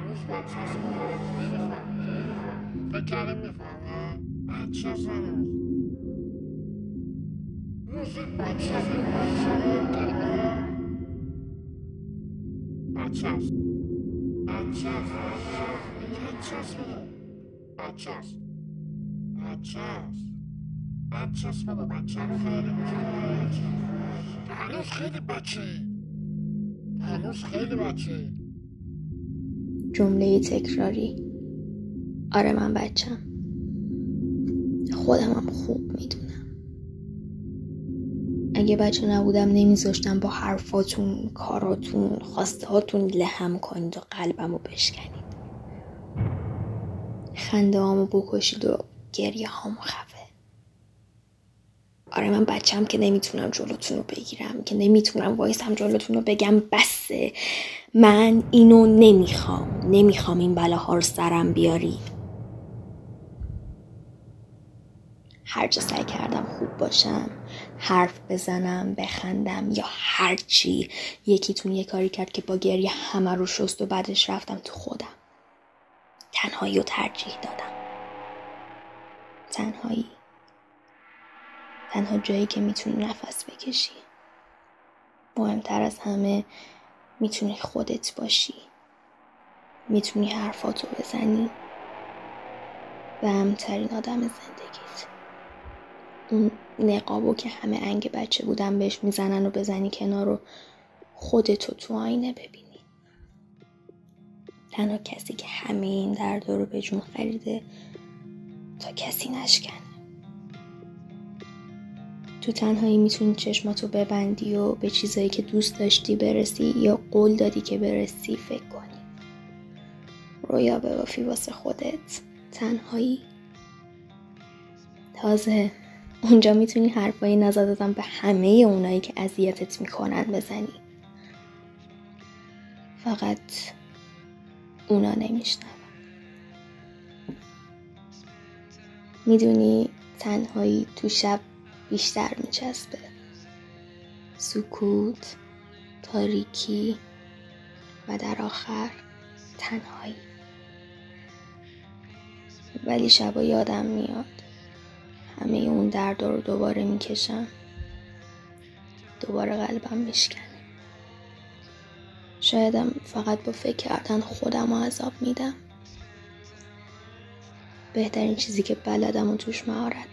هنوز بچه هست نمی‌فهمه فکر کردیم می‌فهمه بچه هنوز روزی بچه هست بچه هست. بچه هست. بچه هست. بچه هست. بچه هست. بچه هست. بابا بچه رو خیلی هنوز خیلی بچه هنوز خیلی بچه جمله تکراری. آره من بچم. خودم هم خوب می‌دونم. اگه بچه نبودم نمیذاشتم با حرفاتون کاراتون خواسته هاتون لهم کنید و قلبم رو بشکنید. خنده هامو بکشید و گریه هامو خفه آره من بچم که نمی‌تونم جلوتون رو بگیرم که نمی‌تونم وایسم جلوتون رو بگم بسه. من اینو نمی‌خوام. نمی‌خوام این بلاها رو سرم بیاری. هر جا سعی کردم خوب باشم حرف بزنم بخندم یا هرچی یکیتون یه کاری کرد که با گریه همه رو شست و بعدش رفتم تو خودم. تنهایی رو ترجیح دادم. تنهایی. تنها جایی که می‌تونی نفس بکشی. مهمتر از همه می‌تونی خودت باشی. می‌تونی حرفاتو بزنی. و همترین آدم زندگیت. اون نقابو که همه انگ بچه بودن بهش می‌زنن و بزنی کنار رو خودتو تو آینه ببینی. تنها کسی که همه این درد رو به جون خریده تا کسی نشکنه. تو تنهایی می‌تونی چشماتو ببندی و به چیزایی که دوست داشتی برسی یا قول دادی که برسی فکر کنی. رویا ببافی واسه خودت. تنهایی. تازه. اونجا می‌تونی حرفایی نزدادم به همه اونایی که اذیتت می‌کنن بزنی. فقط اونا نمیشنون. می‌دونی تنهایی تو شب بیشتر میچسبه. سکوت تاریکی و در آخر تنهایی. ولی شبا یادم میاد. همه اون درد رو دوباره می‌کشم. دوباره قلبم میشکنه. شایدم فقط با فکر کردن خودم رو عذاب میدم. بهترین چیزی که بلدم و توش مهارت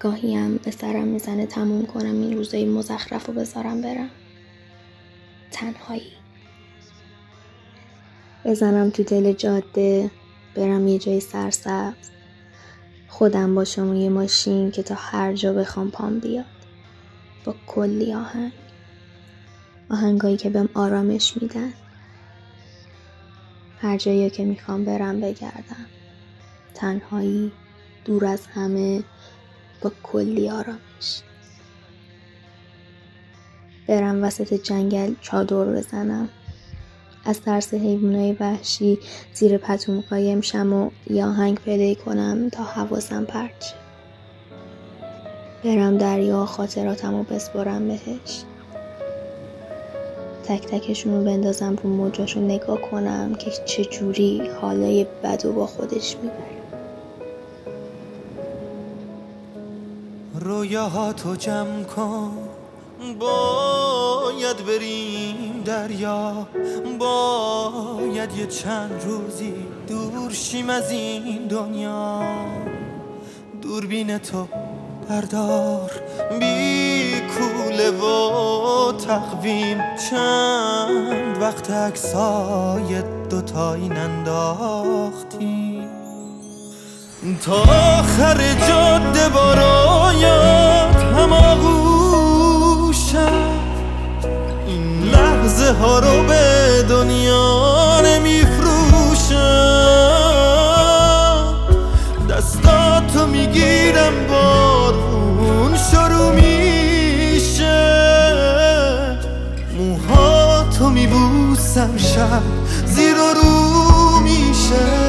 گاهی هم به سرم می‌زنه تموم کنم این روزای مزخرف رو بذارم برم. تنهایی. بزنم تو دل جاده برم یه جای سرسبز. خودم باشم یه ماشین که تا هر جا بخوام پام بیاد. با کلی آهنگ. آهنگایی که بهم آرامش میدن. هر جایی که می‌خوام برم بگردم. تنهایی دور از همه. با کلی آرامش. برم وسط جنگل چادر بزنم. از ترس حیوانای وحشی زیر پتوم قایم شم و یا هنگ پلی کنم تا حواسم پرچ برم دریا خاطراتم رو بسپرم بهش. تک تکشون رو بندازم رو موجاشو نگاه کنم که چجوری حالای بد و با خودش می‌بره. رویاهاتو جمع کن. باید بریم دریا. باید یه چند روزی دور شیم از این دنیا. دوربین تو بردار. بی کوله و تقویم. چند وقت اکسای دوتایی ننداختیم. تا آخر جاده بارایت میبوسم شب زیر و رو میشه.